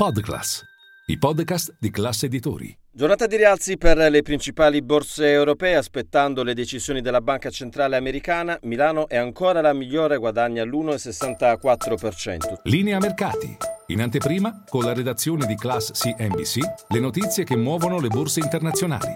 Podclass, i podcast di classe editori. Giornata di rialzi per le principali borse europee, aspettando le decisioni della Banca Centrale Americana, Milano è ancora la migliore, guadagna l'1,64%. Linea mercati. In anteprima, con la redazione di Class CNBC, le notizie che muovono le borse internazionali.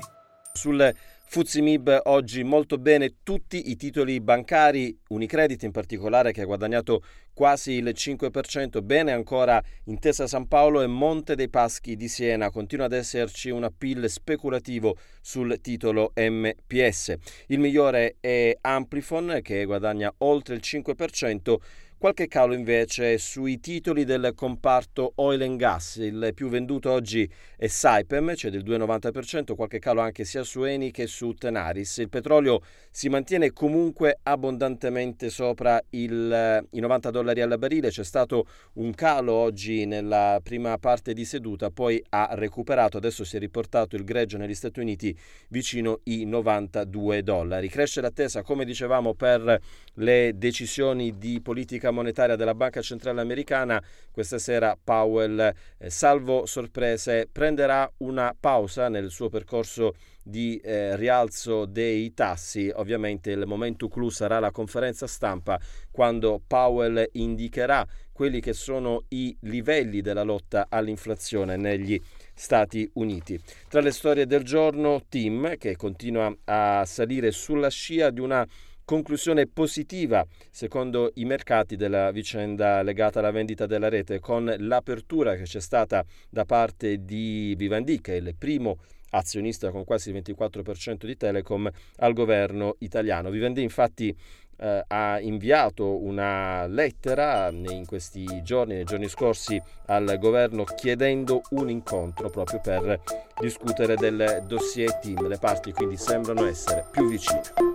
Sul Fuzimib oggi molto bene tutti i titoli bancari, Unicredit in particolare che ha guadagnato quasi il 5%, bene ancora Intesa San Paolo e Monte dei Paschi di Siena, continua ad esserci un appeal speculativo sul titolo MPS. Il migliore è Amplifon che guadagna oltre il 5%, Qualche calo invece sui titoli del comparto oil and gas. Il più venduto oggi è Saipem, cioè del 2,90%, qualche calo anche sia su Eni che su Tenaris. Il petrolio si mantiene comunque abbondantemente sopra il, i 90 dollari al barile. C'è stato un calo oggi nella prima parte di seduta, poi ha recuperato. Adesso si è riportato il greggio negli Stati Uniti vicino i 92 dollari. Cresce l'attesa, come dicevamo, per le decisioni di politica monetaria della Banca Centrale Americana, questa sera Powell, eh, salvo sorprese, prenderà una pausa nel suo percorso di eh, rialzo dei tassi. Ovviamente il momento clou sarà la conferenza stampa quando Powell indicherà quelli che sono i livelli della lotta all'inflazione negli Stati Uniti. Tra le storie del giorno, Tim che continua a salire sulla scia di una conclusione positiva secondo i mercati della vicenda legata alla vendita della rete con l'apertura che c'è stata da parte di Vivendi che è il primo azionista con quasi il 24% di Telecom al governo italiano. Vivendi infatti eh, ha inviato una lettera in questi giorni, nei giorni scorsi, al governo chiedendo un incontro proprio per discutere del dossier team. Le parti quindi sembrano essere più vicine.